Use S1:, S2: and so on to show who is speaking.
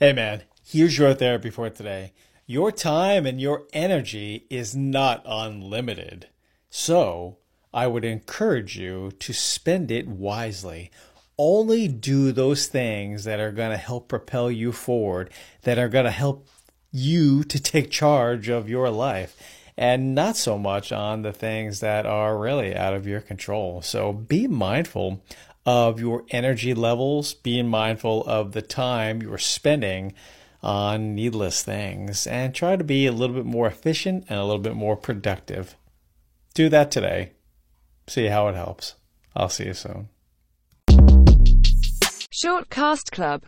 S1: Hey man, here's your therapy for today. Your time and your energy is not unlimited. So, I would encourage you to spend it wisely. Only do those things that are going to help propel you forward, that are going to help you to take charge of your life, and not so much on the things that are really out of your control. So, be mindful of your energy levels, being mindful of the time you're spending on needless things, and try to be a little bit more efficient and a little bit more productive. Do that today. See how it helps. I'll see you soon.
S2: Shortcast Club